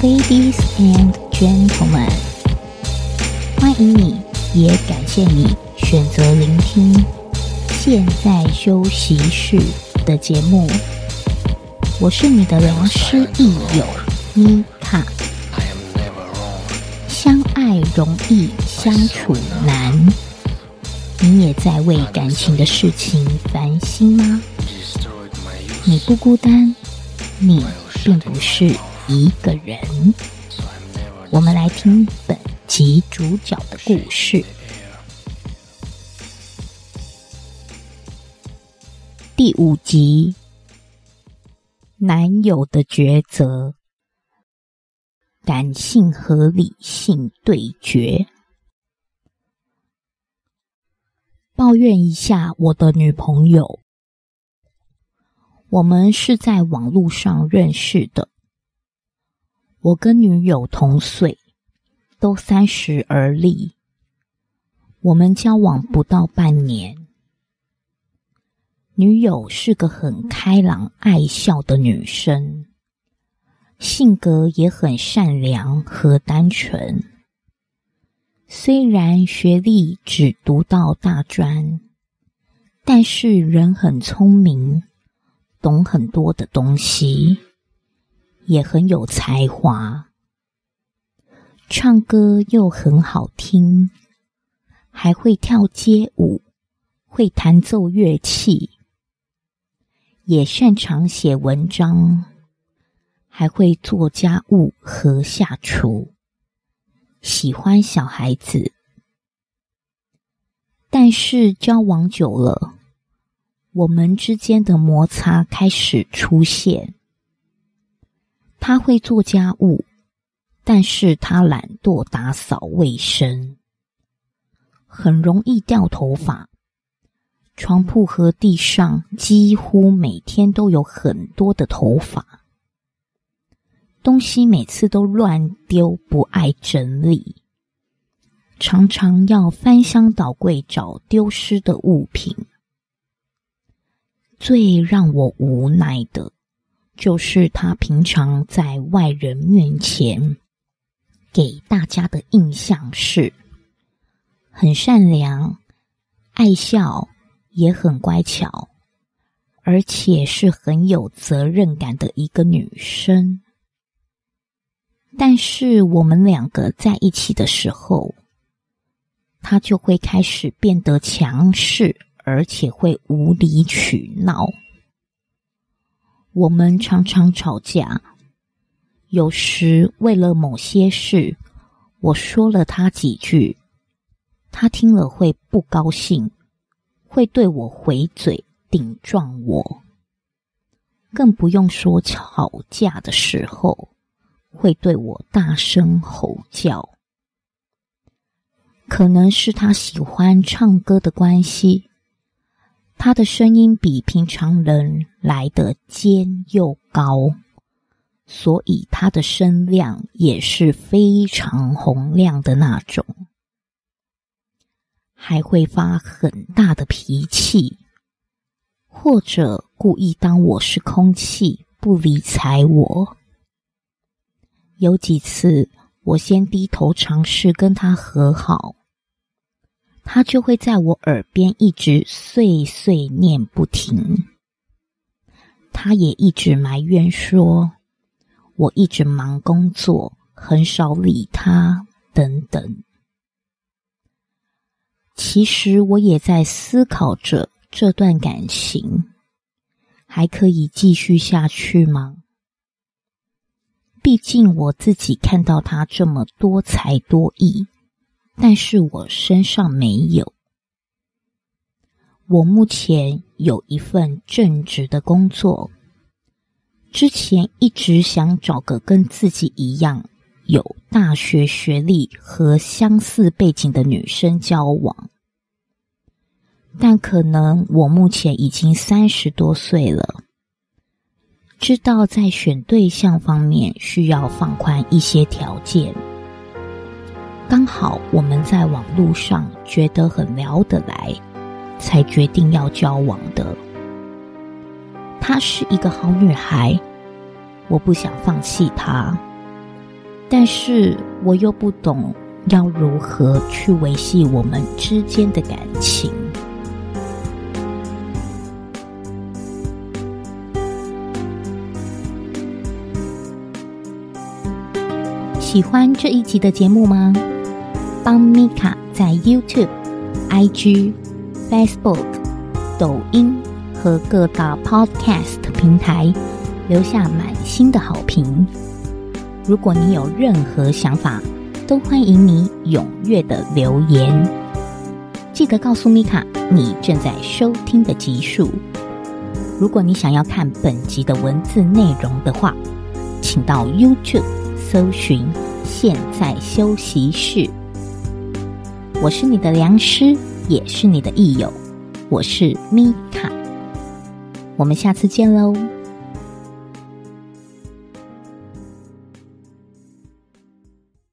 Ladies and gentlemen，欢迎你，也感谢你选择聆听现在休息室的节目。我是你的良师益友妮卡。相爱容易相处难，你也在为感情的事情烦心吗？你不孤单，你并不是一个人。我们来听本集主角的故事。第五集，男友的抉择。感性和理性对决。抱怨一下我的女朋友，我们是在网络上认识的。我跟女友同岁，都三十而立。我们交往不到半年，女友是个很开朗、爱笑的女生。性格也很善良和单纯，虽然学历只读到大专，但是人很聪明，懂很多的东西，也很有才华，唱歌又很好听，还会跳街舞，会弹奏乐器，也擅长写文章。还会做家务和下厨，喜欢小孩子，但是交往久了，我们之间的摩擦开始出现。他会做家务，但是他懒惰打扫卫生，很容易掉头发，床铺和地上几乎每天都有很多的头发。东西每次都乱丢，不爱整理，常常要翻箱倒柜找丢失的物品。最让我无奈的，就是他平常在外人面前给大家的印象是很善良、爱笑，也很乖巧，而且是很有责任感的一个女生。但是我们两个在一起的时候，他就会开始变得强势，而且会无理取闹。我们常常吵架，有时为了某些事，我说了他几句，他听了会不高兴，会对我回嘴顶撞我。更不用说吵架的时候。会对我大声吼叫，可能是他喜欢唱歌的关系，他的声音比平常人来得尖又高，所以他的声量也是非常洪亮的那种，还会发很大的脾气，或者故意当我是空气，不理睬我。有几次，我先低头尝试跟他和好，他就会在我耳边一直碎碎念不停。他也一直埋怨说，我一直忙工作，很少理他等等。其实我也在思考着，这段感情还可以继续下去吗？毕竟我自己看到他这么多才多艺，但是我身上没有。我目前有一份正职的工作，之前一直想找个跟自己一样有大学学历和相似背景的女生交往，但可能我目前已经三十多岁了。知道在选对象方面需要放宽一些条件，刚好我们在网络上觉得很聊得来，才决定要交往的。她是一个好女孩，我不想放弃她，但是我又不懂要如何去维系我们之间的感情。喜欢这一集的节目吗？帮米卡在 YouTube、IG、Facebook、抖音和各大 Podcast 平台留下满心的好评。如果你有任何想法，都欢迎你踊跃的留言。记得告诉米卡你正在收听的集数。如果你想要看本集的文字内容的话，请到 YouTube。搜寻现在休息室。我是你的良师，也是你的益友，我是米卡。我们下次见喽。